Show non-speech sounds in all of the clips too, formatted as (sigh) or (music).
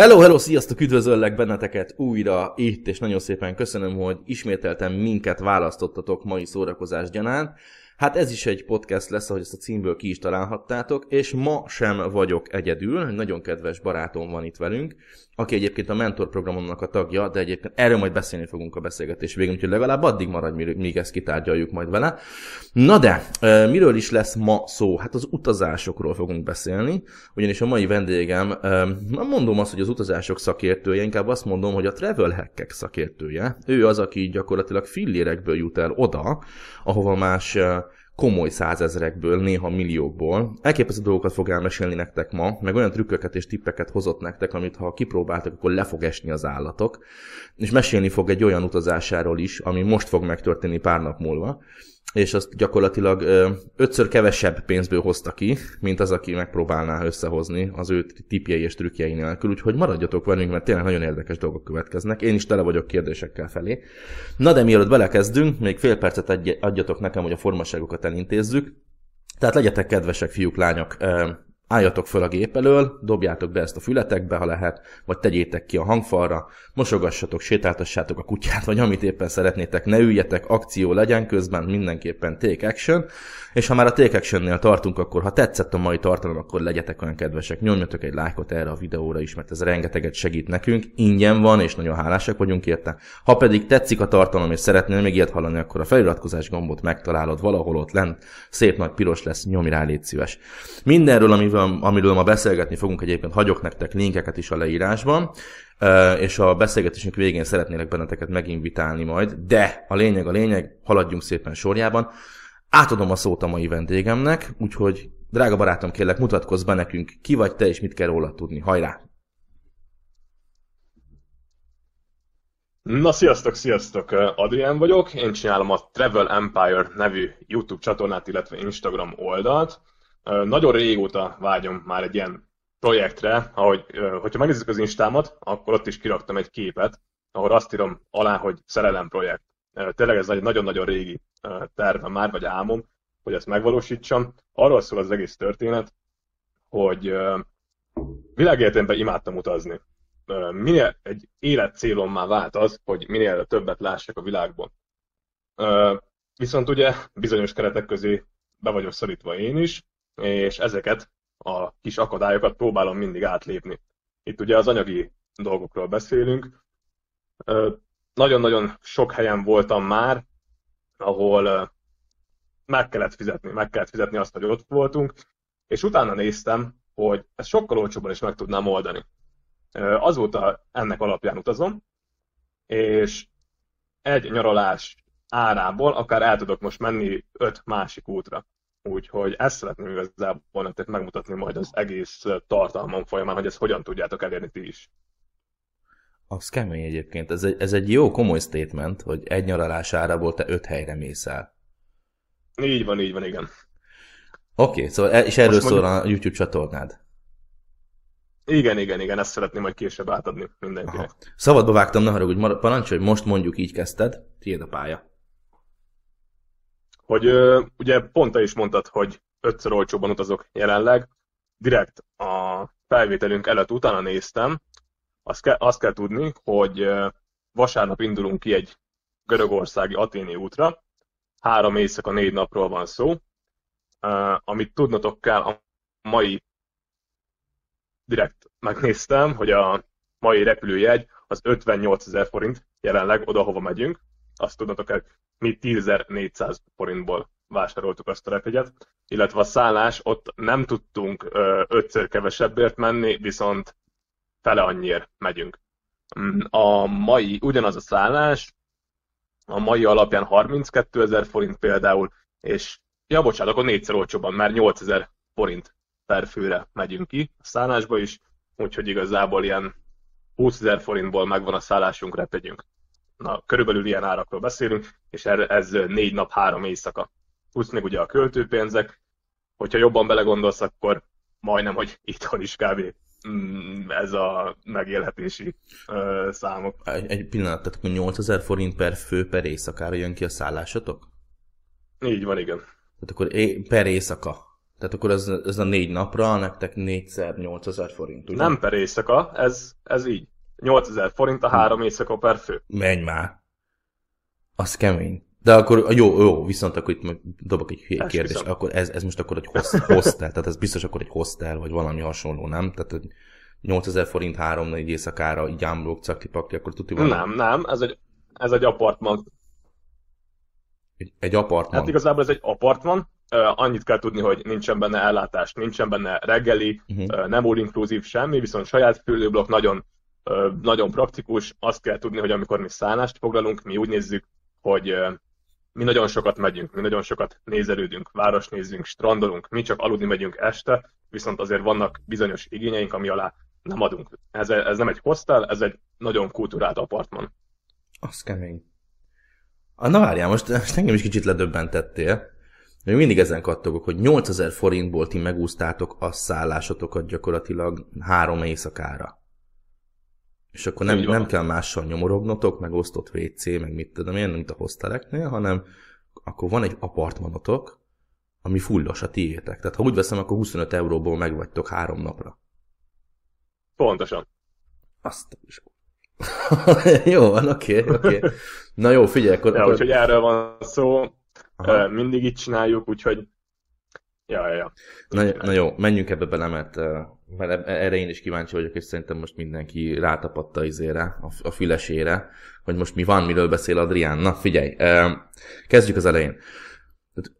Hello, hello, sziasztok, üdvözöllek benneteket újra itt, és nagyon szépen köszönöm, hogy ismételten minket választottatok mai szórakozás gyanán. Hát ez is egy podcast lesz, ahogy ezt a címből ki is találhattátok, és ma sem vagyok egyedül, nagyon kedves barátom van itt velünk, aki egyébként a mentor programomnak a tagja, de egyébként erről majd beszélni fogunk a beszélgetés végén, úgyhogy legalább addig maradj, míg ezt kitárgyaljuk majd vele. Na de, miről is lesz ma szó? Hát az utazásokról fogunk beszélni, ugyanis a mai vendégem, nem mondom azt, hogy az utazások szakértője, inkább azt mondom, hogy a travel hackek szakértője. Ő az, aki gyakorlatilag fillérekből jut el oda, ahova más komoly százezrekből, néha milliókból. Elképesztő dolgokat fog elmesélni nektek ma, meg olyan trükköket és tippeket hozott nektek, amit ha kipróbáltak, akkor le fog esni az állatok. És mesélni fog egy olyan utazásáról is, ami most fog megtörténni pár nap múlva és azt gyakorlatilag ötször kevesebb pénzből hozta ki, mint az, aki megpróbálná összehozni az ő tipjei és trükkjei nélkül, úgyhogy maradjatok velünk, mert tényleg nagyon érdekes dolgok következnek. Én is tele vagyok kérdésekkel felé. Na de mielőtt belekezdünk, még fél percet adjatok nekem, hogy a formaságokat elintézzük. Tehát legyetek kedvesek, fiúk, lányok, álljatok föl a gép elől, dobjátok be ezt a fületekbe, ha lehet, vagy tegyétek ki a hangfalra, mosogassatok, sétáltassátok a kutyát, vagy amit éppen szeretnétek, ne üljetek, akció legyen közben, mindenképpen take action, és ha már a take tartunk, akkor ha tetszett a mai tartalom, akkor legyetek olyan kedvesek, nyomjatok egy lájkot erre a videóra is, mert ez rengeteget segít nekünk, ingyen van, és nagyon hálásak vagyunk érte. Ha pedig tetszik a tartalom, és szeretnél még ilyet hallani, akkor a feliratkozás gombot megtalálod valahol ott lent, szép nagy piros lesz, nyomj rá, légy szíves. Mindenről, amiről, amiről ma beszélgetni fogunk, egyébként hagyok nektek linkeket is a leírásban, és a beszélgetésünk végén szeretnélek benneteket meginvitálni majd, de a lényeg a lényeg, haladjunk szépen sorjában. Átadom a szót a mai vendégemnek, úgyhogy drága barátom, kérlek, mutatkozz be nekünk, ki vagy te, és mit kell róla tudni. Hajrá! Na, sziasztok, sziasztok! Adrián vagyok, én csinálom a Travel Empire nevű YouTube csatornát, illetve Instagram oldalt. Nagyon régóta vágyom már egy ilyen projektre, ahogy, hogyha megnézzük az Instámat, akkor ott is kiraktam egy képet, ahol azt írom alá, hogy szerelem projekt. Tényleg ez egy nagyon-nagyon régi terve már, vagy álmom, hogy ezt megvalósítsam. Arról szól az egész történet, hogy világéletemben imádtam utazni. Minél egy már vált az, hogy minél többet lássak a világban. Viszont ugye bizonyos keretek közé be vagyok szorítva én is, és ezeket a kis akadályokat próbálom mindig átlépni. Itt ugye az anyagi dolgokról beszélünk. Nagyon-nagyon sok helyen voltam már, ahol meg kellett fizetni, meg kellett fizetni azt, hogy ott voltunk, és utána néztem, hogy ezt sokkal olcsóbban is meg tudnám oldani. Azóta ennek alapján utazom, és egy nyaralás árából akár el tudok most menni öt másik útra. Úgyhogy ezt szeretném igazából nektek megmutatni majd az egész tartalmam folyamán, hogy ezt hogyan tudjátok elérni ti is. Az kemény egyébként. Ez egy, ez egy jó komoly statement, hogy egy nyaralás árából te öt helyre mész el. Így van, így van, igen. Oké, okay, szóval e- és erről Most szól mondjuk... a YouTube csatornád. Igen, igen, igen, ezt szeretném majd később átadni mindenkinek. Aha. Szabadba vágtam, ne haragudj, parancsolj, most mondjuk így kezdted, tiéd a pálya hogy ugye pont te is mondtad, hogy ötször olcsóban utazok jelenleg. Direkt a felvételünk előtt utána néztem, azt kell, azt kell tudni, hogy vasárnap indulunk ki egy görögországi aténi útra, három éjszaka, négy napról van szó, amit tudnotok kell a mai direkt megnéztem, hogy a mai repülőjegy az 58 ezer forint jelenleg oda, hova megyünk. Azt tudnotok kell, mi 10.400 forintból vásároltuk azt a repjegyet, illetve a szállás, ott nem tudtunk ötször kevesebbért menni, viszont fele annyiért megyünk. A mai, ugyanaz a szállás, a mai alapján 32 ezer forint például, és ja, bocsánat, akkor négyszer olcsóban, mert 8 ezer forint per főre megyünk ki a szállásba is, úgyhogy igazából ilyen 20 ezer forintból megvan a szállásunk, repegyünk. Na, körülbelül ilyen árakról beszélünk, és ez négy nap, három éjszaka. Plusz még ugye a költőpénzek, hogyha jobban belegondolsz, akkor majdnem, hogy itthon is kb. Mm, ez a megélhetési uh, számok. Egy, egy pillanat, tehát akkor 8000 forint per fő per éjszakára jön ki a szállásotok? Így van, igen. Tehát akkor é- per éjszaka. Tehát akkor ez, ez a négy napra nektek négyszer 8000 forint, ugye? Nem per éjszaka, ez, ez így. 8000 forint a három éjszaka per fő. Menj már. Az kemény. De akkor, jó, jó, viszont akkor itt dobok egy hülye kérdést. Akkor ez, ez most akkor egy hostel, tehát ez biztos akkor egy hostel, vagy valami hasonló, nem? Tehát hogy 8000 forint három-négy éjszakára, így ámblok, cakti akkor tudni van Nem, nem, ez egy, ez egy apartman. egy, egy apartman. Hát igazából ez egy apartman, annyit kell tudni, hogy nincsen benne ellátás, nincsen benne reggeli, Mhm. uh, nem all inclusive semmi, viszont saját fürdőblokk nagyon, nagyon praktikus. Azt kell tudni, hogy amikor mi szállást foglalunk, mi úgy nézzük, hogy mi nagyon sokat megyünk, mi nagyon sokat nézelődünk, városnézzünk, strandolunk, mi csak aludni megyünk este, viszont azért vannak bizonyos igényeink, ami alá nem adunk. Ez, ez nem egy hostel, ez egy nagyon kultúrált apartman. Az kemény. Ah, na várjál, most, most engem is kicsit ledöbbentettél. Még mindig ezen kattogok, hogy 8000 forintból ti megúsztátok a szállásotokat gyakorlatilag három éjszakára. És akkor nem, nem kell mással nyomorognotok, meg osztott WC, meg mit tudom én, mint a hosteleknél, hanem akkor van egy apartmanotok, ami fullos a tiétek. Tehát ha úgy veszem, akkor 25 euróból megvagytok három napra. Pontosan. Azt is. (laughs) jó van, oké, okay, oké. Okay. Na jó, figyelj, akkor... Ja, akkor... úgyhogy erről van szó, Aha. Mindig így csináljuk, úgyhogy ja, ja, ja. Na, na jó, menjünk ebbe bele, mert, mert eb- erre én is kíváncsi vagyok, és szerintem most mindenki rátapadta izére, a, fülesére, hogy most mi van, miről beszél Adrián. Na, figyelj, kezdjük az elején.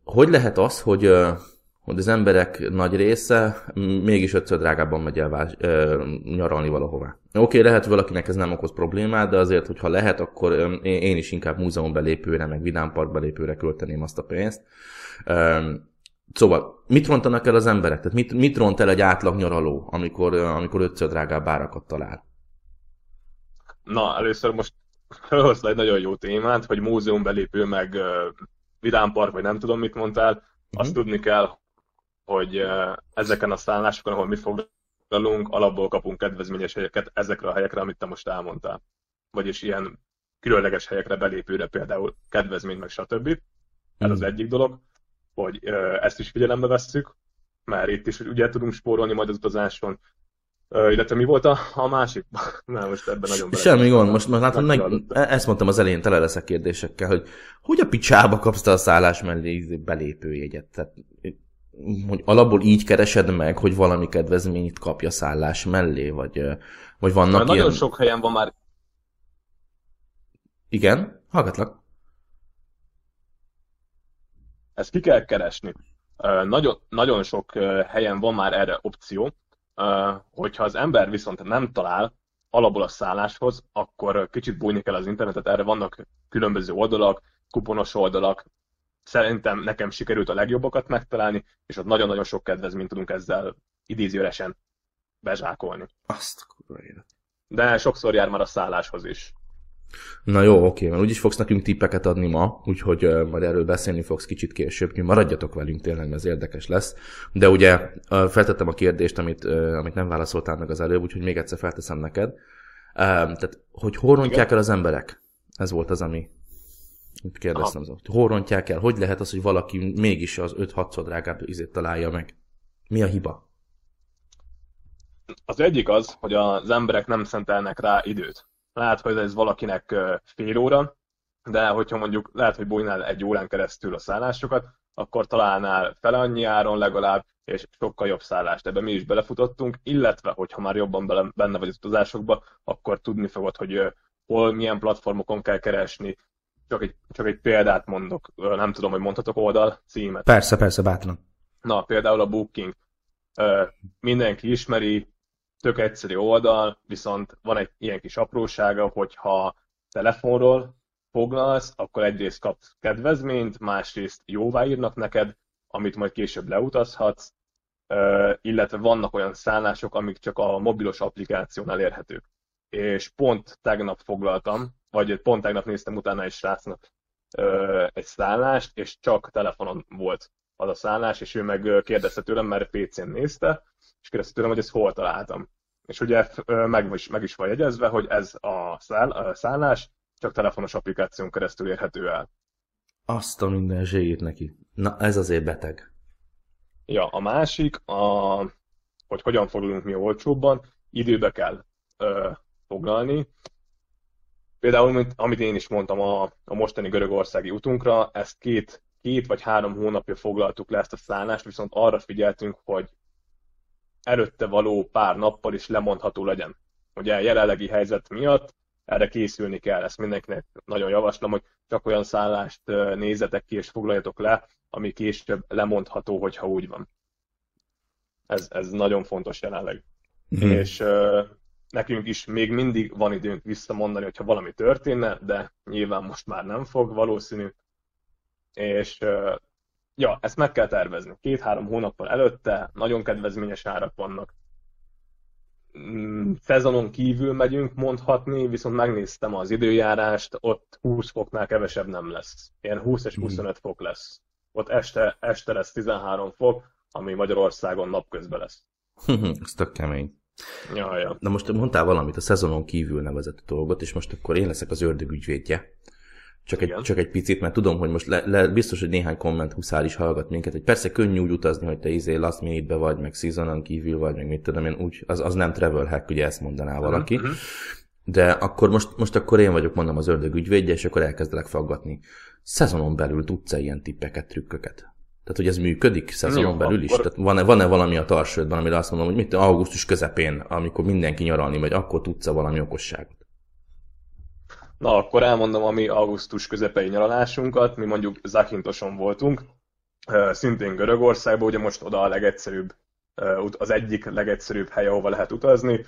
Hogy lehet az, hogy, hogy az emberek nagy része mégis ötször drágábban megy el vás, nyaralni valahová? Oké, okay, lehet, valakinek ez nem okoz problémát, de azért, hogyha lehet, akkor én is inkább múzeum belépőre, meg vidámpark belépőre költeném azt a pénzt. Szóval, mit rontanak el az emberek? Tehát mit, mit ront el egy átlag nyaraló, amikor, amikor ötször drágább árakat talál? Na, először most felhozta egy nagyon jó témát, hogy múzeum belépő, meg uh, vidámpark, vagy nem tudom, mit mondtál. Azt tudni kell, hogy uh, ezeken a szállásokon, ahol mi foglalunk, alapból kapunk kedvezményes helyeket ezekre a helyekre, amit te most elmondtál. Vagyis ilyen különleges helyekre belépőre például kedvezmény, meg stb. Ez az Mhm. egyik dolog, hogy ezt is figyelembe vesszük, mert itt is ugye tudunk spórolni majd az utazáson. Illetve mi volt a, a másik? (laughs) Nem, most ebben nagyon bele. Semmi gond, most már látod, meg, Megfeladottam. ezt mondtam az elején, tele leszek kérdésekkel, hogy hogy a picsába kapsz te a szállás mellé belépőjegyet? Tehát, hogy alapból így keresed meg, hogy valami kedvezményt kapja szállás mellé, vagy, vagy vannak Mert nagyon ilyen... sok helyen van már, Igen? Hallgatlak. Ezt ki kell keresni. Nagyon, nagyon sok helyen van már erre opció, hogyha az ember viszont nem talál alapból a szálláshoz, akkor kicsit bújni kell az internetet, erre vannak különböző oldalak, kuponos oldalak, szerintem nekem sikerült a legjobbakat megtalálni, és ott nagyon-nagyon sok kedvezményt tudunk ezzel idézőresen bezsákolni. Azt kurva élet. De sokszor jár már a szálláshoz is. Na jó, oké, mert úgyis fogsz nekünk tippeket adni ma, úgyhogy uh, majd erről beszélni fogsz kicsit később, úgyhogy maradjatok velünk tényleg, mert ez érdekes lesz. De ugye uh, feltettem a kérdést, amit, uh, amit nem válaszoltál meg az előbb, úgyhogy még egyszer felteszem neked. Uh, tehát, hogy hol rontják el az emberek? Ez volt az, ami itt kérdeztem. Hogy hol rontják el? Hogy lehet az, hogy valaki mégis az 5-6-szor drágább izét találja meg? Mi a hiba? Az egyik az, hogy az emberek nem szentelnek rá időt. Lehet, hogy ez valakinek fél óra, de hogyha mondjuk lehet, hogy bújnál egy órán keresztül a szállásokat, akkor találnál fele annyi áron legalább, és sokkal jobb szállást. Ebbe mi is belefutottunk, illetve, hogyha már jobban benne vagy az utazásokba, akkor tudni fogod, hogy hol, milyen platformokon kell keresni. Csak egy, csak egy példát mondok, nem tudom, hogy mondhatok oldal címet. Persze, persze, bátran. Na, például a Booking. Mindenki ismeri, tök egyszerű oldal, viszont van egy ilyen kis aprósága, hogyha telefonról foglalsz, akkor egyrészt kapsz kedvezményt, másrészt jóváírnak neked, amit majd később leutazhatsz, illetve vannak olyan szállások, amik csak a mobilos applikációnál érhetők. És pont tegnap foglaltam, vagy pont tegnap néztem utána egy srácnak egy szállást, és csak telefonon volt az a szállás, és ő meg kérdezte tőlem, mert PC-n nézte, és kérdezte tőlem, hogy ezt hol találtam. És ugye meg is, meg is van jegyezve, hogy ez a, száll, a szállás csak telefonos applikáción keresztül érhető el. Azt a mindenségét neki. Na, ez azért beteg. Ja, a másik, a, hogy hogyan foglalunk mi olcsóbban, időbe kell ö, foglalni. Például, mint, amit én is mondtam a, a mostani görögországi utunkra, ezt két, két vagy három hónapja foglaltuk le ezt a szállást, viszont arra figyeltünk, hogy előtte való pár nappal is lemondható legyen. Ugye jelenlegi helyzet miatt erre készülni kell, ezt mindenkinek nagyon javaslom, hogy csak olyan szállást nézzetek ki és foglaljatok le, ami később lemondható, hogyha úgy van. Ez, ez nagyon fontos jelenleg. Hmm. És uh, nekünk is még mindig van időnk visszamondani, hogyha valami történne, de nyilván most már nem fog valószínű. És uh, ja, ezt meg kell tervezni. Két-három hónappal előtte nagyon kedvezményes árak vannak. Mm, szezonon kívül megyünk mondhatni, viszont megnéztem az időjárást, ott 20 foknál kevesebb nem lesz. Ilyen 20 és 25 fok lesz. Ott este, este lesz 13 fok, ami Magyarországon napközben lesz. Ez tök kemény. Ja, ja. Na most mondtál valamit, a szezonon kívül nevezett dolgot, és most akkor én leszek az ördög ügyvédje. Csak egy, csak egy picit, mert tudom, hogy most le, le, biztos, hogy néhány komment huszár is hallgat minket, hogy persze könnyű úgy utazni, hogy te izé last minute vagy, meg seasonon kívül vagy, meg mit tudom én, úgy, az, az nem travel hack, ugye ezt mondaná mhm, valaki. Uh-huh. De akkor most, most akkor én vagyok, mondom, az ördög ügyvédje, és akkor elkezdelek faggatni. Szezonon belül tudsz-e ilyen tippeket, trükköket? Tehát, hogy ez működik szezonon Jó, belül is? Tehát van-e, van-e valami a tarsődben, amire azt mondom, hogy mit augusztus közepén, amikor mindenki nyaralni megy, akkor tudsz-e valami okosságot? Na, akkor elmondom a mi augusztus közepei nyaralásunkat. Mi mondjuk Zakintoson voltunk, szintén Görögországban, ugye most oda a legegyszerűbb, az egyik legegyszerűbb hely, ahova lehet utazni.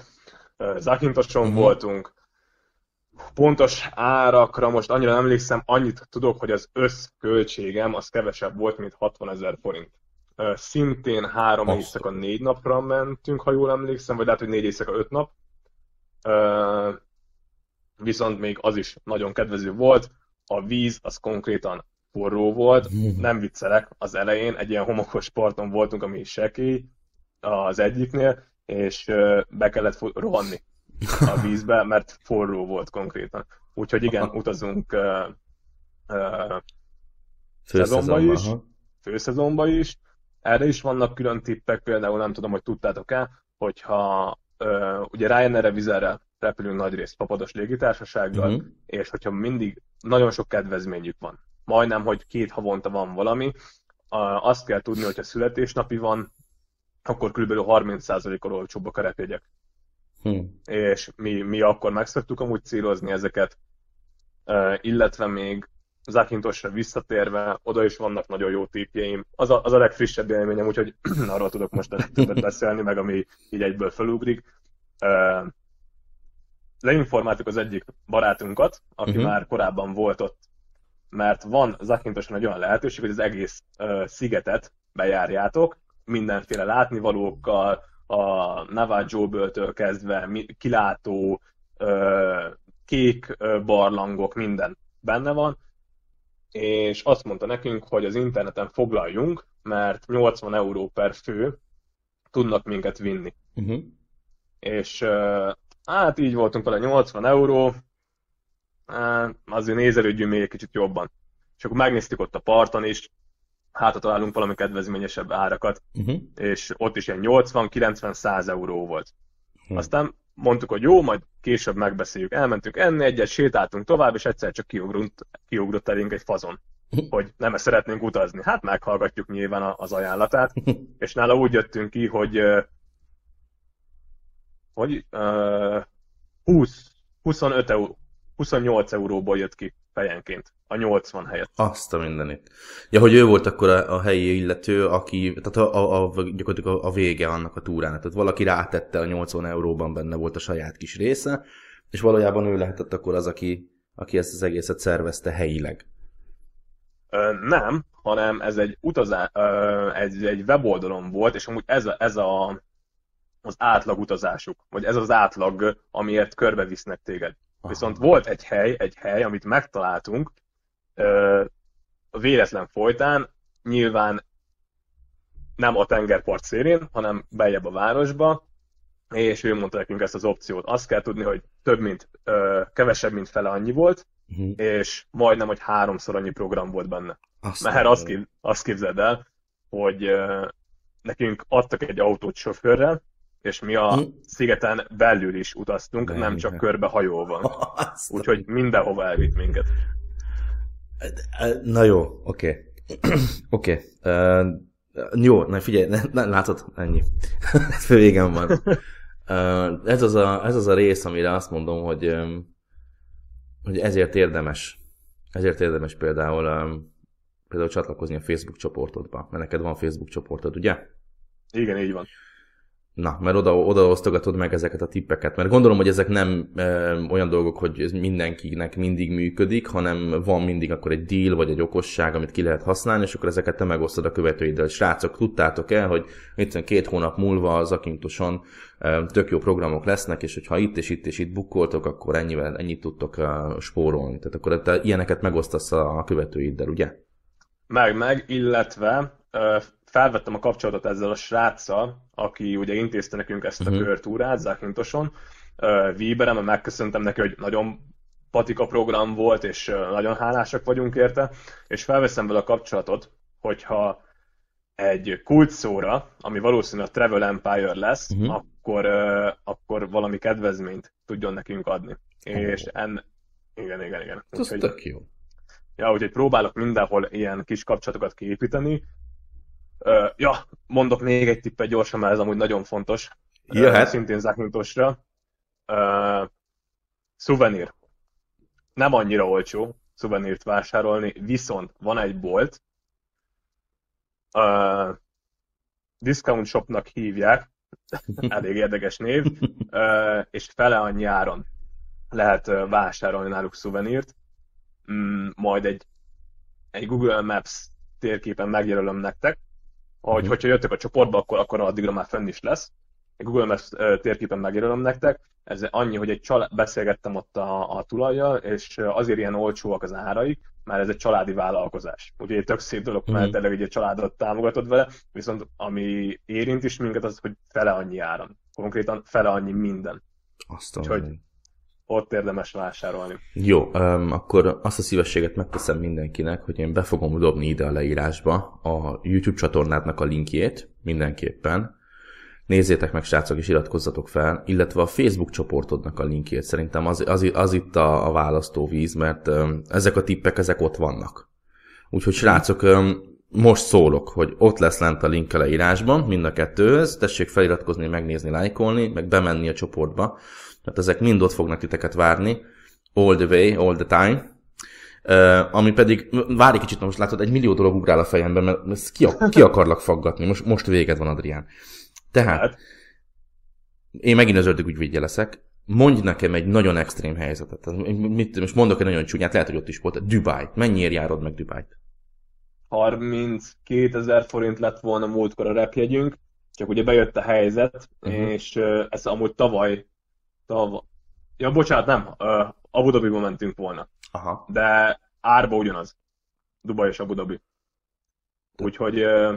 Zakintoson uh-huh. voltunk, pontos árakra most annyira nem emlékszem, annyit tudok, hogy az összköltségem az kevesebb volt, mint 60 ezer forint. Szintén három Azt. éjszaka négy napra mentünk, ha jól emlékszem, vagy lehet, hogy négy éjszaka öt nap viszont még az is nagyon kedvező volt. A víz az konkrétan forró volt, nem viccelek, az elején egy ilyen homokos parton voltunk, ami sekély az egyiknél, és be kellett rohanni a vízbe, mert forró volt konkrétan. Úgyhogy igen, utazunk uh, uh, szezonba is, főszezonba is. Erre is vannak külön tippek, például nem tudom, hogy tudtátok-e, hogyha uh, ugye Ryanair-re, Vizerrel repülünk nagy részt papados légitársasággal, uh-huh. és hogyha mindig nagyon sok kedvezményük van, majdnem, hogy két havonta van valami, azt kell tudni, hogyha születésnapi van, akkor kb. 30%-kal olcsóbbak a repjegyek. Hmm. És mi, mi akkor megszoktuk amúgy célozni ezeket, illetve még Zakintosra visszatérve, oda is vannak nagyon jó típjeim. Az a, az a legfrissebb élményem, úgyhogy (clears throat) arról tudok most a legtöbbet (laughs) beszélni, meg ami így egyből felugrik leinformáltuk az egyik barátunkat, aki uh-huh. már korábban volt ott, mert van Zakintosan egy olyan lehetőség, hogy az egész uh, szigetet bejárjátok, mindenféle látnivalókkal, a Navajo-ből kezdve kilátó, uh, kék uh, barlangok, minden benne van, és azt mondta nekünk, hogy az interneten foglaljunk, mert 80 euró per fő tudnak minket vinni. Uh-huh. És Hát így voltunk vele 80 euró, azért nézelődjünk még egy kicsit jobban. És akkor megnéztük ott a parton is, hát találunk valami kedvezményesebb árakat, uh-huh. és ott is ilyen 80-90-100 euró volt. Uh-huh. Aztán mondtuk, hogy jó, majd később megbeszéljük. Elmentünk enni egyet, sétáltunk tovább, és egyszer csak kiugrott, kiugrott elénk egy fazon, (laughs) hogy nem szeretnénk utazni. Hát meghallgatjuk nyilván az ajánlatát, (laughs) és nála úgy jöttünk ki, hogy hogy uh, 20, 25 euró, 28 euróból jött ki fejenként, a 80 helyet. Azt a mindenit. Ja, hogy ő volt akkor a, a helyi illető, aki, tehát a, a, a, gyakorlatilag a, a vége annak a túrának. Tehát valaki rátette a 80 euróban benne volt a saját kis része, és valójában ő lehetett akkor az, aki, aki ezt az egészet szervezte helyileg. Ö, nem, hanem ez egy utazás, egy, egy weboldalon volt, és amúgy ez a, ez a az átlag utazásuk, vagy ez az átlag, amiért körbevisznek téged. Aha. Viszont volt egy hely, egy hely, amit megtaláltunk, a véletlen folytán, nyilván nem a tengerpart szélén, hanem beljebb a városba, és ő mondta nekünk ezt az opciót. Azt kell tudni, hogy több mint, ö, kevesebb, mint fele annyi volt, uh-huh. és majdnem, hogy háromszor annyi program volt benne. Azt Mert azt, kép, azt képzeld el, hogy ö, nekünk adtak egy autót sofőrrel, és mi a Hm. szigeten belül is utaztunk, De nem csak körbe hajóval. (laughs) Úgyhogy mindenhova elvitt minket. Na jó, oké. (clears throat) Oké. Ö, Jó, na figyelj, ne, ne, látod, ennyi. (laughs) Végem van. Ö, ez, az a, ez az a rész, amire azt mondom, hogy, hogy ezért érdemes. Ezért érdemes például, például csatlakozni a Facebook csoportodba. Mert neked van Facebook csoportod, ugye? Igen, így van. Na, mert oda, oda osztogatod meg ezeket a tippeket, mert gondolom, hogy ezek nem ö, olyan dolgok, hogy ez mindenkinek mindig működik, hanem van mindig akkor egy deal, vagy egy okosság, amit ki lehet használni, és akkor ezeket te megosztod a követőiddel. Srácok, tudtátok el, hogy itt két hónap múlva az Akintoson ö, tök jó programok lesznek, és hogyha itt és itt és itt bukkoltok, akkor ennyivel, ennyit tudtok ö, spórolni. Tehát akkor te ilyeneket megosztasz a követőiddel, ugye? Meg, meg, illetve felvettem a kapcsolatot ezzel a sráccal, aki ugye intézte nekünk ezt a Mhm. körtúrát Zákintoson, Víberem, mert megköszöntem neki, hogy nagyon patika program volt, és nagyon hálásak vagyunk érte, és felveszem vele a kapcsolatot, hogyha egy kulcsszóra, ami valószínűleg a Travel Empire lesz, Mhm. akkor, akkor valami kedvezményt tudjon nekünk adni. És en... Igen, igen, igen. Ez tök jó. Ja, úgyhogy próbálok mindenhol ilyen kis kapcsolatokat kiépíteni. Ö, ja, mondok még egy tippet gyorsan, mert ez amúgy nagyon fontos. Jöhet. Szintén Zakintosra. Uh, szuvenír. Nem annyira olcsó szuvenírt vásárolni, viszont van egy bolt, uh, Discount Shopnak hívják, elég érdekes név, uh, és fele annyi áron lehet vásárolni náluk szuvenírt. Mm, majd egy, egy Google Maps térképen megjelölöm nektek, hogy Mhm. hogyha jöttök a csoportba, akkor, akkor addigra már fenn is lesz. Egy Google Maps térképen megjelölöm nektek. Ez annyi, hogy egy csal- beszélgettem ott a, a tulajjal, és azért ilyen olcsóak az áraik, mert ez egy családi vállalkozás. Ugye egy tök szép dolog, mert Mhm. tényleg egy családot támogatod vele, viszont ami érint is minket, az, hogy fele annyi áron. Konkrétan fele annyi minden. Azt Úgyhogy- Ott érdemes vásárolni. Jó, um, akkor azt a szívességet megteszem mindenkinek, hogy én be fogom dobni ide a leírásba a YouTube csatornádnak a linkjét, mindenképpen. Nézzétek meg, srácok, és iratkozzatok fel, illetve a Facebook csoportodnak a linkjét. Szerintem az, az, az itt a, a választóvíz, mert um, ezek a tippek, ezek ott vannak. Úgyhogy srácok, um, most szólok, hogy ott lesz lent a link a leírásban, mind a kettőhöz, tessék feliratkozni, megnézni, lájkolni, meg bemenni a csoportba, tehát ezek mind ott fognak titeket várni, all the way, all the time. Uh, ami pedig, várj egy kicsit, most látod, egy millió dolog ugrál a fejemben, mert ezt ki, ki akarlak faggatni, most, most véged van, Adrián. Tehát, Hát, én megint az ördög ügyvédje leszek, mondj nekem egy nagyon extrém helyzetet. Mit, most mondok egy nagyon csúnyát, lehet, hogy ott is volt. Dubai. Mennyiért járod meg Dubájt? 32 ezer forint lett volna múltkor a repjegyünk, csak ugye bejött a helyzet, Mhm. és ö, ez amúgy tavaly, tavaly, ja bocsánat, nem, ö, Abu Dhabiba mentünk volna, Aha. de árba ugyanaz, Dubai és Abu Dhabi. Úgyhogy ö,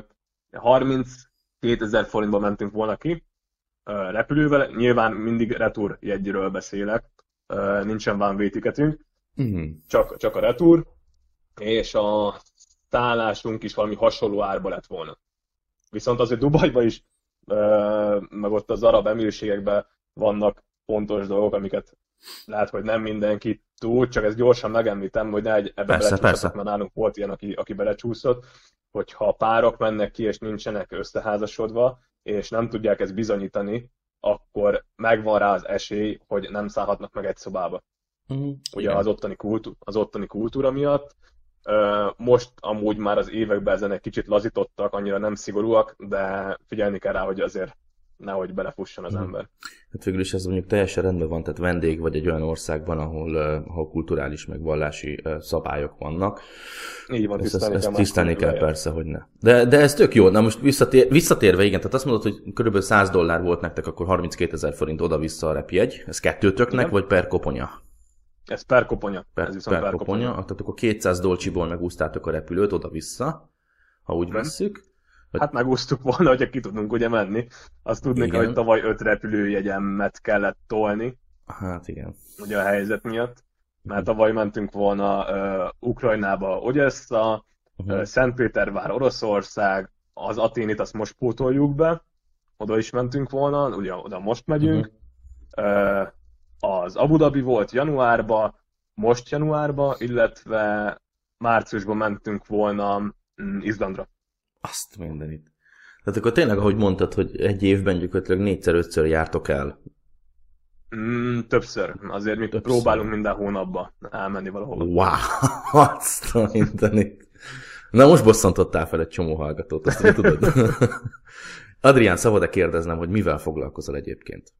32 ezer forintba mentünk volna ki ö, repülővel, nyilván mindig retur jegyről beszélek, ö, nincsen van vétiketünk, Mm. csak, csak a retur, és a szállásunk is valami hasonló árba lett volna. Viszont azért Dubajban is, meg ott az arab emírségekben vannak fontos dolgok, amiket lehet, hogy nem mindenki tud, csak ezt gyorsan megemlítem, hogy ne egy, ebbe Persze, persze. mert nálunk volt ilyen, aki, aki belecsúszott, hogyha párok mennek ki és nincsenek összeházasodva, és nem tudják ezt bizonyítani, akkor megvan rá az esély, hogy nem szállhatnak meg egy szobába Mm. ugye az ottani, kultú- az ottani kultúra miatt. Most amúgy már az években ezen egy kicsit lazítottak, annyira nem szigorúak, de figyelni kell rá, hogy azért nehogy belefusson az Mhm. ember. Hát végül is ez mondjuk teljesen rendben van, tehát vendég vagy egy olyan országban, ahol, uh, ahol kulturális meg vallási uh, szabályok vannak. Így van, Ezt, tisztelni ezt kell. tisztelni kell persze, hogy ne. De, de ez tök jó. Na most visszatér, visszatérve, igen, tehát azt mondod, hogy kb. 100 dollár volt nektek, akkor 32 ezer forint oda-vissza a repjegy. Ez kettőtöknek, Igen. vagy per koponya? Ez per koponya. Per, ez viszont per koponya. Tehát akkor 200 dolcsiból megúsztátok a repülőt oda-vissza, ha úgy Mhm. vesszük. Hát megúsztuk volna, hogyha ki tudunk ugye menni. Azt tudni kell, Igen. hogy tavaly öt repülőjegyemet kellett tolni, Hát igen. ugye a helyzet miatt. Mert tavaly mentünk volna uh, Ukrajnába, Odessa, Mhm. uh, Szentpétervár, Oroszország, az Aténit azt most pótoljuk be, oda is mentünk volna, ugye oda most megyünk. Uh-huh. Az Abu Dhabi volt januárban, most januárban, illetve márciusban mentünk volna mm, Izlandra. Azt mindenit. Tehát akkor tényleg, ahogy mondtad, hogy egy évben gyakorlatilag négyszer-ötször jártok el. Mm, többször. Azért mi többször. próbálunk minden hónapban elmenni valahol. Wow, (laughs) azt a mindenit. Na most bosszantottál fel egy csomó hallgatót, azt tudod. (laughs) Adrián, szabad-e kérdeznem, hogy mivel foglalkozol egyébként?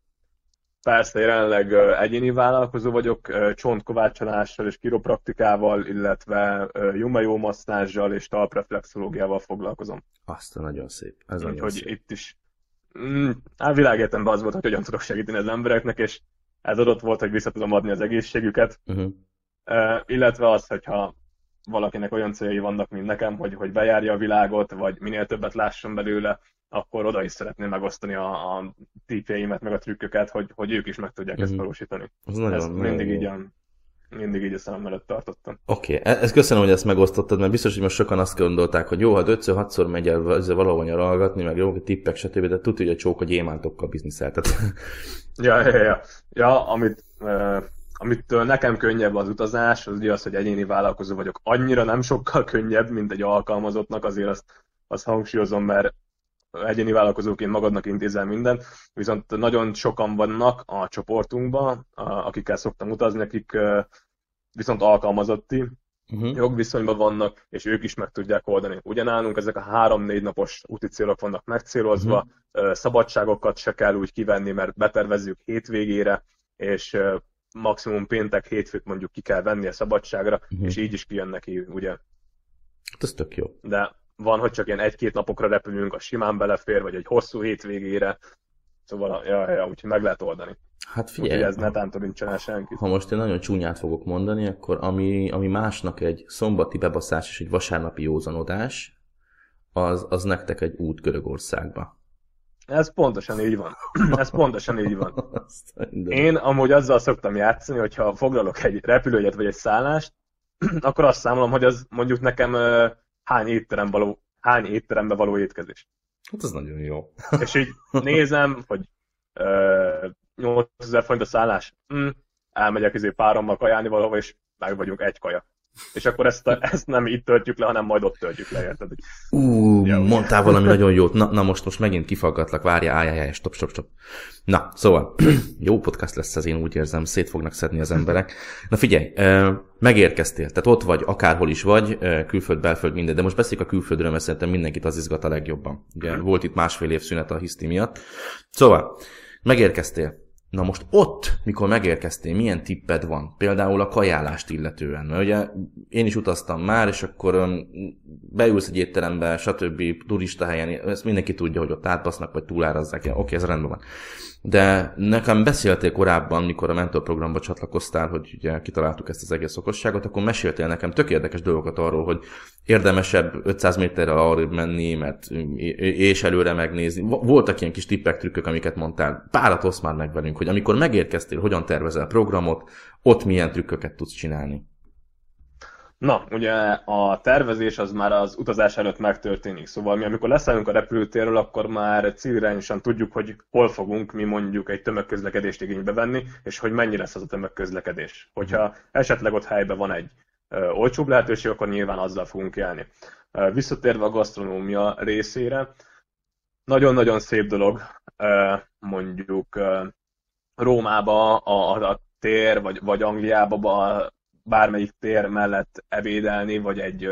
Persze, jelenleg egyéni vállalkozó vagyok, csontkovácsolással és kiropraktikával, illetve jumajó masszázsal és talpreflexológiával foglalkozom. Azt a nagyon szép. Ez Úgyhogy nagyon szép. itt is mm, á, világéletemben az volt, hogy hogyan tudok segíteni az embereknek, és ez adott volt, hogy vissza tudom adni az egészségüket, uh-huh. uh, illetve az, hogyha valakinek olyan céljai vannak, mint nekem, hogy, hogy bejárja a világot, vagy minél többet lásson belőle, akkor oda is szeretném megosztani a, a tippjeimet, meg a trükköket, hogy, hogy ők is meg tudják ezt mhm. valósítani. Ez nagyon, ezt nagyon mindig így a, mindig így a szemem előtt tartottam. Oké, okay. E- ezt köszönöm, hogy ezt megosztottad, mert biztos, hogy most sokan azt gondolták, hogy jó, ha 5-6-szor megy el valahol nyaralgatni, meg jó, tippek, stb., de tudja, hogy a csók a gyémántokkal bizniszeltet. ja, ja, ja. ja, amit, uh, amit nekem könnyebb az utazás, az ugye az, hogy egyéni vállalkozó vagyok. Annyira nem sokkal könnyebb, mint egy alkalmazottnak, azért azt, azt hangsúlyozom, mert egyéni vállalkozóként magadnak intézel minden, viszont nagyon sokan vannak a csoportunkban, akikkel szoktam utazni, akik viszont alkalmazotti uh-huh. jogviszonyban vannak, és ők is meg tudják oldani. Ugyanálunk ezek a három-négy napos úti célok vannak megcélozva, uh-huh. szabadságokat se kell úgy kivenni, mert betervezzük hétvégére, és maximum péntek, hétfőt mondjuk ki kell venni a szabadságra, uh-huh. és így is kijön neki, ugye. Hát ez tök jó. De van, hogy csak ilyen egy-két napokra repülünk, a simán belefér, vagy egy hosszú hétvégére, szóval, ja, ja, úgyhogy meg lehet oldani. Hát figyelj, úgyhogy ez netántól nincsen el senki. Ha most én nagyon csúnyát fogok mondani, akkor ami, ami másnak egy szombati bebaszás és egy vasárnapi józanodás, az, az nektek egy út Görögországba. Ez pontosan így van. (laughs) Ez pontosan így van. Én amúgy azzal szoktam játszani, hogyha foglalok egy repülőjét vagy egy szállást, (clears throat) akkor azt számolom, hogy az mondjuk nekem hány, étterem való, hány étterembe való étkezés. Hát ez nagyon jó. (laughs) És így nézem, hogy uh, 8000 forint a szállás, mm, elmegyek izé párommal kajálni valahova, és meg vagyunk egy kaja. És akkor ezt, ezt nem itt töltjük le, hanem majd ott töltjük le, érted? Ú, ja, mondtál valami nagyon jót. Na, na most, most megint kifaggatlak, várja, állj, állj, stop, stop, stop. Na, szóval, (clears throat) jó podcast lesz ez, én úgy érzem, szét fognak szedni az emberek. Na figyelj, megérkeztél, tehát ott vagy, akárhol is vagy, külföld, belföld, minden, de most beszéljük a külföldről, mert szerintem mindenkit az izgat a legjobban. Ugye, volt itt másfél év szünet a hiszti miatt. Szóval, megérkeztél, Na most ott, mikor megérkeztél, milyen tipped van? Például a kajálást illetően. Mert ugye én is utaztam már, és akkor beülsz egy étterembe, stb. turista helyen, ezt mindenki tudja, hogy ott átbasznak, vagy túlárazzák. Oké, ez rendben van. De nekem beszéltél korábban, mikor a mentorprogramba csatlakoztál, hogy ugye kitaláltuk ezt az egész okosságot, akkor meséltél nekem tök érdekes dolgokat arról, hogy érdemesebb 500 méterre arra menni, mert és előre megnézni. Voltak ilyen kis tippek, trükkök, amiket mondtál. Párat osz már meg velünk, hogy amikor megérkeztél, hogyan tervezel programot, ott milyen trükköket tudsz csinálni. Na, ugye a tervezés az már az utazás előtt megtörténik, szóval mi amikor leszállunk a repülőtérről, akkor már célirányosan tudjuk, hogy hol fogunk mi mondjuk egy tömegközlekedést igénybe venni, és hogy mennyi lesz az a tömegközlekedés. Hogyha esetleg ott helyben van egy ö, olcsóbb lehetőség, akkor nyilván azzal fogunk élni. Visszatérve a gasztronómia részére, nagyon-nagyon szép dolog mondjuk Rómába a, a tér, vagy, vagy Angliába bármelyik tér mellett ebédelni, vagy egy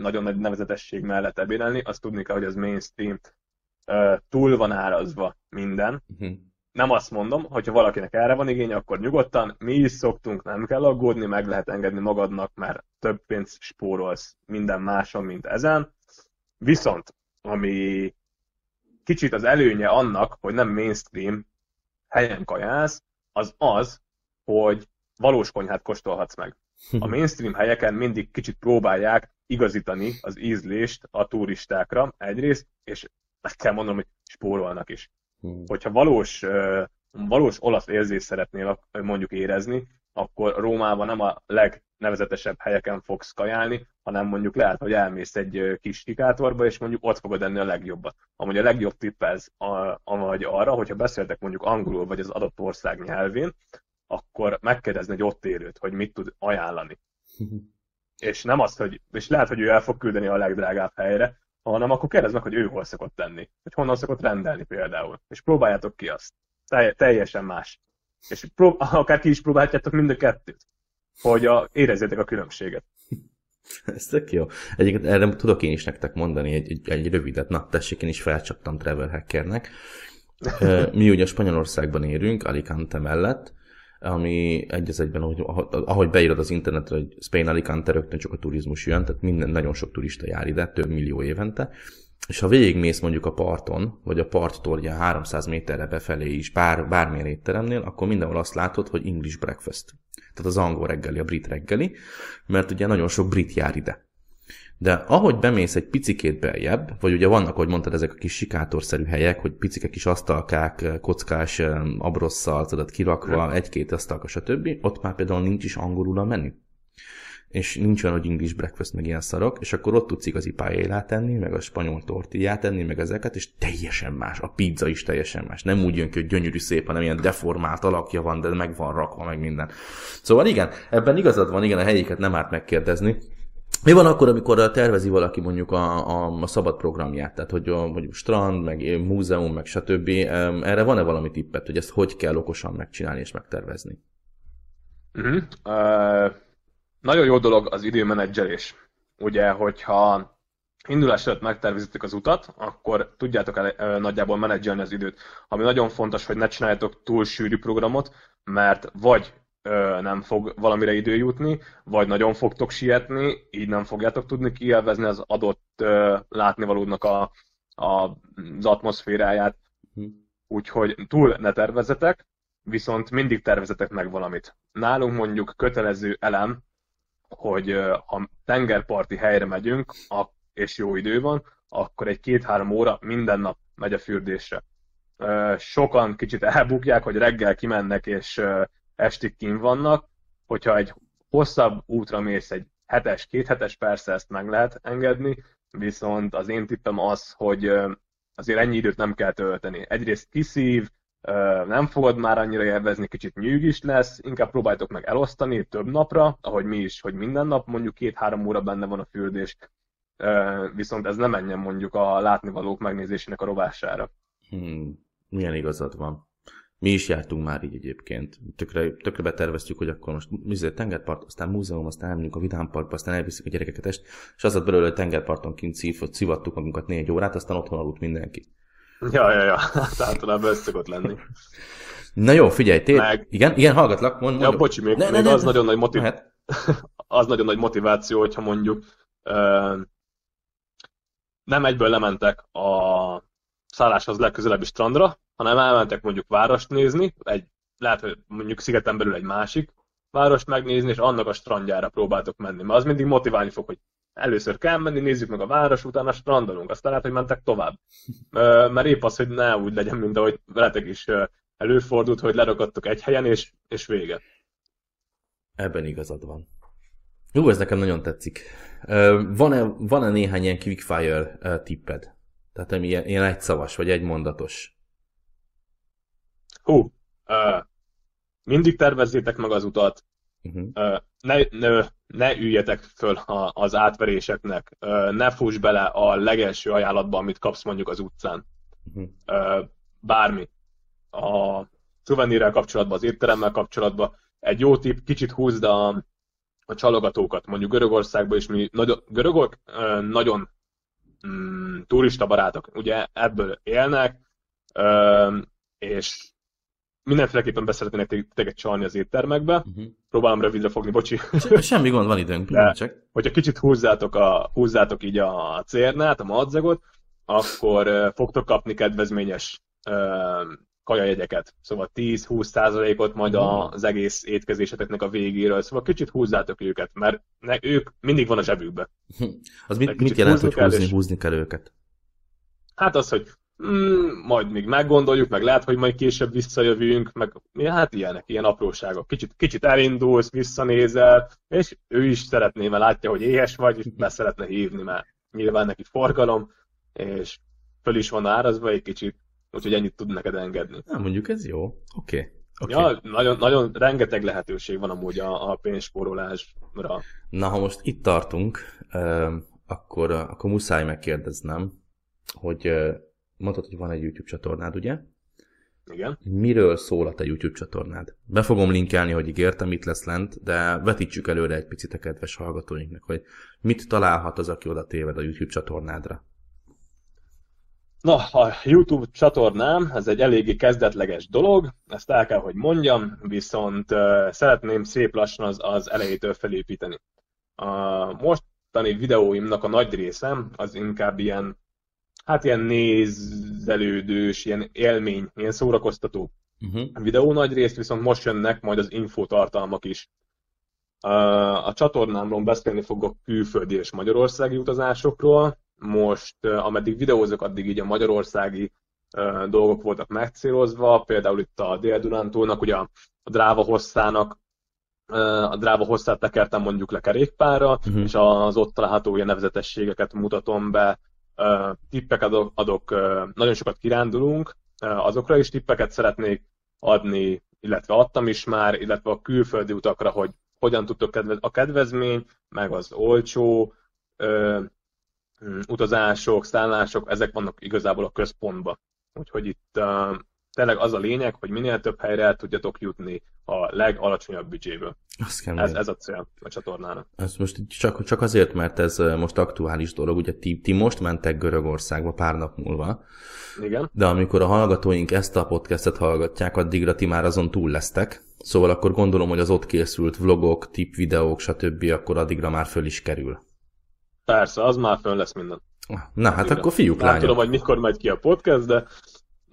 nagyon nagy nevezetesség mellett ebédelni, azt tudni kell, hogy az mainstream túl van árazva minden. Uh-huh. Nem azt mondom, hogyha valakinek erre van igény, akkor nyugodtan, mi is szoktunk, nem kell aggódni, meg lehet engedni magadnak, mert több pénzt spórolsz minden máson, mint ezen. Viszont, ami kicsit az előnye annak, hogy nem mainstream helyen kajálsz, az az, hogy valós konyhát kóstolhatsz meg. A mainstream helyeken mindig kicsit próbálják igazítani az ízlést a turistákra egyrészt, és meg kell mondanom, hogy spórolnak is. Hogyha valós, valós olasz érzést szeretnél mondjuk érezni, akkor Rómában nem a legnevezetesebb helyeken fogsz kajálni, hanem mondjuk lehet, hogy elmész egy kis kikátorba, és mondjuk ott fogod enni a legjobbat. Amúgy a legjobb tipp ez, a, vagy arra, hogyha beszéltek mondjuk angolul, vagy az adott ország nyelvén, akkor megkérdezni egy ott élőt, hogy mit tud ajánlani. (laughs) és nem azt, hogy, és lehet, hogy ő el fog küldeni a legdrágább helyre, hanem akkor kérdezd meg, hogy ő hol szokott tenni, hogy honnan szokott rendelni például, és próbáljátok ki azt. Teljesen más. És prób- (laughs) akár ki is próbáljátok mind a kettőt, hogy a, érezzétek a különbséget. (laughs) Ez tök jó. Egyébként erre tudok én is nektek mondani egy, egy, egy rövidet. Na, tessék, én is felcsaptam Travel Hackernek. Mi ugye Spanyolországban érünk, Alicante mellett, ami egy az egyben, ahogy, ahogy beírod az internetre, hogy Spain Alicante rögtön csak a turizmus jön, tehát minden, nagyon sok turista jár ide, több millió évente, és ha végigmész mondjuk a parton, vagy a parttól ugye 300 méterre befelé is, bár, bármilyen étteremnél, akkor mindenhol azt látod, hogy English breakfast. Tehát az angol reggeli, a brit reggeli, mert ugye nagyon sok brit jár ide. De ahogy bemész egy picikét beljebb, vagy ugye vannak, ahogy mondtad, ezek a kis sikátorszerű helyek, hogy picike kis asztalkák, kockás abrosszal, tudod, kirakva, egy-két asztalka, stb. Ott már például nincs is angolul a menü. És nincs olyan, hogy English breakfast, meg ilyen szarok, és akkor ott tudsz igazi pályélát tenni, meg a spanyol tortillát tenni, meg ezeket, és teljesen más. A pizza is teljesen más. Nem úgy jön ki, hogy gyönyörű szép, hanem ilyen deformált alakja van, de meg van rakva, meg minden. Szóval igen, ebben igazad van, igen, a helyiket nem árt megkérdezni. Mi van akkor, amikor tervezi valaki mondjuk a, a, a szabad programját, tehát hogy a, mondjuk strand, meg múzeum, meg stb. Erre van-e valami tippet, hogy ezt hogy kell okosan megcsinálni és megtervezni? Uh-huh. Uh, nagyon jó dolog az időmenedzselés. Ugye, hogyha indulás előtt megtervezitek az utat, akkor tudjátok el, nagyjából menedzselni az időt. Ami nagyon fontos, hogy ne csináljátok túl sűrű programot, mert vagy nem fog valamire idő jutni, vagy nagyon fogtok sietni, így nem fogjátok tudni kielvezni az adott látnivalódnak a, a, az atmoszféráját. Hm. Úgyhogy túl ne tervezetek, viszont mindig tervezetek meg valamit. Nálunk mondjuk kötelező elem, hogy ha tengerparti helyre megyünk, és jó idő van, akkor egy két-három óra minden nap megy a fürdésre. Sokan kicsit elbukják, hogy reggel kimennek, és estig kim vannak, hogyha egy hosszabb útra mész, egy hetes, két hetes, persze ezt meg lehet engedni, viszont az én tippem az, hogy azért ennyi időt nem kell tölteni. Egyrészt kiszív, nem fogod már annyira élvezni, kicsit nyűgis lesz, inkább próbáltok meg elosztani több napra, ahogy mi is, hogy minden nap mondjuk két-három óra benne van a fürdés, viszont ez nem menjen mondjuk a látnivalók megnézésének a rovására. Hmm, milyen igazad van. Mi is jártunk már így egyébként. Tökre, tökre beterveztük, hogy akkor most műző tengerpart, aztán múzeum, aztán elmegyünk a vidámparkba, aztán elviszik a gyerekeket est, és az lett belőle, hogy tengerparton kint szív, szivattuk magunkat négy órát, aztán otthon aludt mindenki. Ja, ja, ja, hát általában ez szokott lenni. Na jó, figyelj, tér... Meg... Igen, igen, hallgatlak, mond, Ja, bocsi, még, ne, még ne, az, ne, nagyon nagy motiv... (laughs) az nagyon nagy motiváció, hogyha mondjuk uh, nem egyből lementek a szálláshoz legközelebbi strandra, hanem elmentek mondjuk várost nézni, egy, lehet, hogy mondjuk szigeten belül egy másik várost megnézni, és annak a strandjára próbáltok menni. Mert az mindig motiválni fog, hogy először kell menni, nézzük meg a város, utána strandolunk, aztán lehet, hogy mentek tovább. Mert épp az, hogy ne úgy legyen, mint ahogy veletek is előfordult, hogy lerakadtok egy helyen, és, és vége. Ebben igazad van. Jó, ez nekem nagyon tetszik. Van-e, van-e néhány ilyen quickfire tipped? Tehát ami ilyen, ilyen egyszavas, vagy egymondatos? Hú, uh, mindig tervezzétek meg az utat, uh-huh. uh, ne, ne, ne üljetek föl a, az átveréseknek, uh, ne fuss bele a legelső ajánlatba, amit kapsz mondjuk az utcán. Uh-huh. Uh, bármi. A szuvenírrel kapcsolatban, az étteremmel kapcsolatban. Egy jó tipp, kicsit húzd a, a csalogatókat. Mondjuk Görögországban is mi, nagyon, görögok uh, nagyon mm, turista barátok, ugye ebből élnek, és mindenféleképpen beszeretnének téged csalni az éttermekbe. Uh-huh. Próbálom rövidre fogni, bocsi. Semmi gond, van időnk. De, csak. Hogyha kicsit húzzátok, a, húzzátok így a cérnát, a madzagot, akkor fogtok kapni kedvezményes uh, kajajegyeket. Szóval 10-20 százalékot majd uh-huh. az egész étkezéseteknek a végéről. Szóval kicsit húzzátok őket, mert ne, ők mindig van a zsebükbe. az mit, mit jelent, hogy húzni, és... húzni kell őket? Hát az, hogy mm, majd még meggondoljuk, meg lehet, hogy majd később visszajövünk, meg hát ilyenek, ilyen apróságok. Kicsit, kicsit elindulsz, visszanézel, és ő is szeretné, mert látja, hogy éhes vagy, és be szeretne hívni, mert nyilván neki forgalom, és föl is van árazva egy kicsit, úgyhogy ennyit tud neked engedni. Na, mondjuk ez jó. Oké. Okay. Okay. Ja, nagyon, nagyon rengeteg lehetőség van amúgy a, a pénzspórolásra. Na, ha most itt tartunk, akkor, akkor muszáj megkérdeznem, hogy mondtad, hogy van egy YouTube csatornád, ugye? Igen. Miről szól a te YouTube csatornád? Be fogom linkelni, hogy ígértem, itt lesz lent, de vetítsük előre egy picit a kedves hallgatóinknak, hogy mit találhat az, aki oda téved a YouTube csatornádra. Na, a YouTube csatornám, ez egy eléggé kezdetleges dolog, ezt el kell, hogy mondjam, viszont uh, szeretném szép lassan az, az elejétől felépíteni. A mostani videóimnak a nagy része az inkább ilyen, hát ilyen nézelődős, ilyen élmény, ilyen szórakoztató uh-huh. videó nagy részt, viszont most jönnek majd az infotartalmak is. A csatornámról beszélni fogok külföldi és magyarországi utazásokról, most, ameddig videózok, addig így a magyarországi dolgok voltak megcélozva, például itt a Dél-Dunántúlnak, ugye a dráva hosszának a dráva hosszát tekertem mondjuk le kerékpára, uh-huh. és az ott található ilyen nevezetességeket mutatom be, tippeket adok, adok, nagyon sokat kirándulunk, azokra is tippeket szeretnék adni, illetve adtam is már, illetve a külföldi utakra, hogy hogyan tudtok a kedvezmény, meg az olcsó Mm, utazások, szállások, ezek vannak igazából a központban. Úgyhogy itt tényleg az a lényeg, hogy minél több helyre el tudjatok jutni a legalacsonyabb büdzséből. Ez, ez a cél a csatornának. Ez most csak, csak azért, mert ez most aktuális dolog, ugye ti, ti most mentek Görögországba pár nap múlva. Igen. De amikor a hallgatóink ezt a podcastet hallgatják, addigra ti már azon túl lesztek. Szóval akkor gondolom, hogy az ott készült vlogok, tip videók, stb. akkor addigra már föl is kerül. Persze, az már fönn lesz minden. Na, hát Igen. akkor fiúk, Nem tudom, hogy mikor megy ki a podcast, de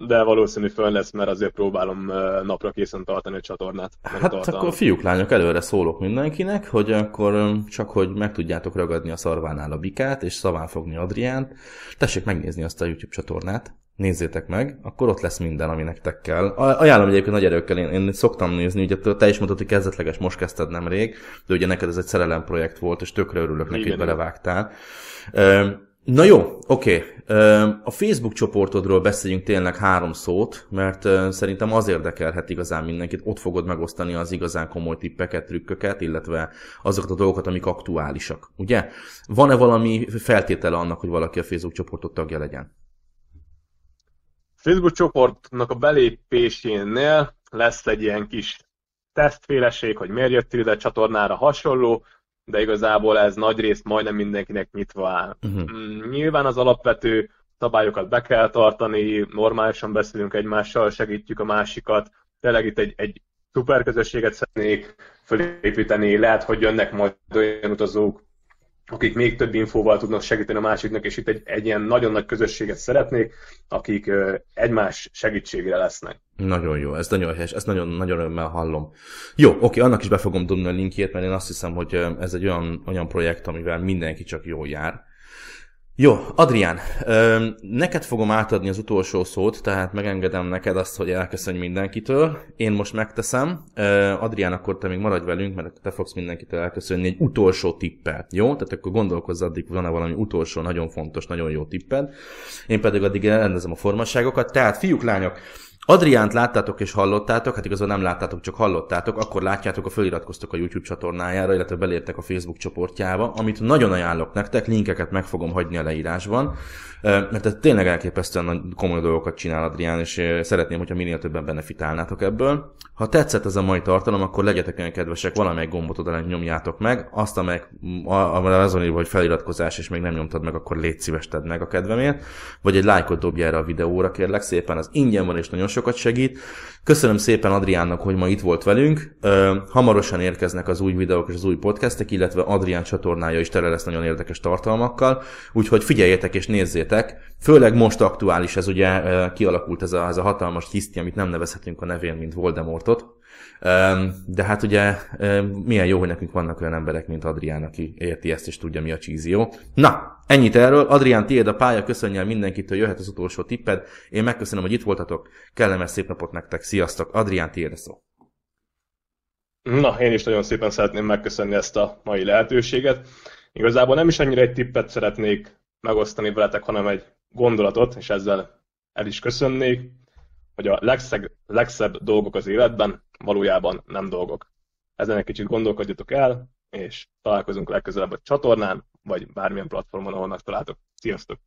de valószínű fönn lesz, mert azért próbálom napra készen tartani a csatornát. Hát tartalmat. akkor fiúk, lányok, előre szólok mindenkinek, hogy akkor csak, hogy meg tudjátok ragadni a szarvánál a bikát, és szaván fogni Adriánt, tessék megnézni azt a YouTube csatornát, nézzétek meg, akkor ott lesz minden, ami nektek kell. Ajánlom egyébként nagy erőkkel, én, én szoktam nézni, ugye te is mondtad, hogy kezdetleges, most kezdted nemrég, de ugye neked ez egy szerelem projekt volt, és tökre örülök neki, hogy belevágtál. Na jó, oké. A Facebook csoportodról beszéljünk tényleg három szót, mert szerintem az érdekelhet igazán mindenkit. Ott fogod megosztani az igazán komoly tippeket, trükköket, illetve azokat a dolgokat, amik aktuálisak. Ugye? Van-e valami feltétele annak, hogy valaki a Facebook csoportot tagja legyen? Facebook csoportnak a belépésénél lesz egy ilyen kis tesztféleség, hogy miért jöttél ide a csatornára hasonló, de igazából ez nagy részt majdnem mindenkinek nyitva áll. Uh-huh. Nyilván az alapvető szabályokat be kell tartani, normálisan beszélünk egymással, segítjük a másikat. Tényleg itt egy, egy szuper közösséget szeretnék felépíteni, lehet, hogy jönnek majd olyan utazók, akik még több infóval tudnak segíteni a másiknak, és itt egy, egy ilyen nagyon nagy közösséget szeretnék, akik egymás segítségére lesznek. Nagyon jó, ez nagyon helyes, ezt nagyon, nagyon örömmel hallom. Jó, oké, annak is be fogom dobni a linkjét, mert én azt hiszem, hogy ez egy olyan, olyan projekt, amivel mindenki csak jól jár. Jó, Adrián, neked fogom átadni az utolsó szót, tehát megengedem neked azt, hogy elköszönj mindenkitől. Én most megteszem. Adrián, akkor te még maradj velünk, mert te fogsz mindenkitől elköszönni egy utolsó tippel. Jó? Tehát akkor gondolkozz addig, van-e valami utolsó, nagyon fontos, nagyon jó tipped. Én pedig addig rendezem a formasságokat. Tehát, fiúk, lányok, Adriánt láttátok és hallottátok, hát igazából nem láttátok, csak hallottátok, akkor látjátok, a feliratkoztok a YouTube csatornájára, illetve beléptek a Facebook csoportjába, amit nagyon ajánlok nektek, linkeket meg fogom hagyni a leírásban, mert ez tényleg elképesztően nagy komoly dolgokat csinál Adrián, és szeretném, hogyha minél többen benefitálnátok ebből. Ha tetszett ez a mai tartalom, akkor legyetek olyan kedvesek, valamelyik gombot oda nyomjátok meg, azt, amely azon írva, hogy feliratkozás, és még nem nyomtad meg, akkor légy szíves tedd meg a kedvemért, vagy egy lájkot dobj erre a videóra, kérlek szépen, az ingyen van és nagyon sokat segít. Köszönöm szépen Adriánnak, hogy ma itt volt velünk. Hamarosan érkeznek az új videók és az új podcastek, illetve Adrián csatornája is tele lesz nagyon érdekes tartalmakkal, úgyhogy figyeljetek és nézzétek. Főleg most aktuális ez ugye kialakult ez a, ez a hatalmas hiszti, amit nem nevezhetünk a nevén, mint Voldemortot De hát ugye milyen jó, hogy nekünk vannak olyan emberek, mint Adrián, aki érti ezt és tudja, mi a csízió. Na, ennyit erről. Adrián, tiéd a pálya, köszönjel mindenkit, hogy jöhet az utolsó tipped. Én megköszönöm, hogy itt voltatok. Kellemes szép napot nektek. Sziasztok. Adrián, tiéd a szó. Na, én is nagyon szépen szeretném megköszönni ezt a mai lehetőséget. Igazából nem is annyira egy tippet szeretnék megosztani veletek, hanem egy gondolatot, és ezzel el is köszönnék, hogy a legszeg, legszebb dolgok az életben valójában nem dolgok. Ezen egy kicsit gondolkodjatok el, és találkozunk legközelebb a csatornán, vagy bármilyen platformon, ahol megtaláltok. Sziasztok!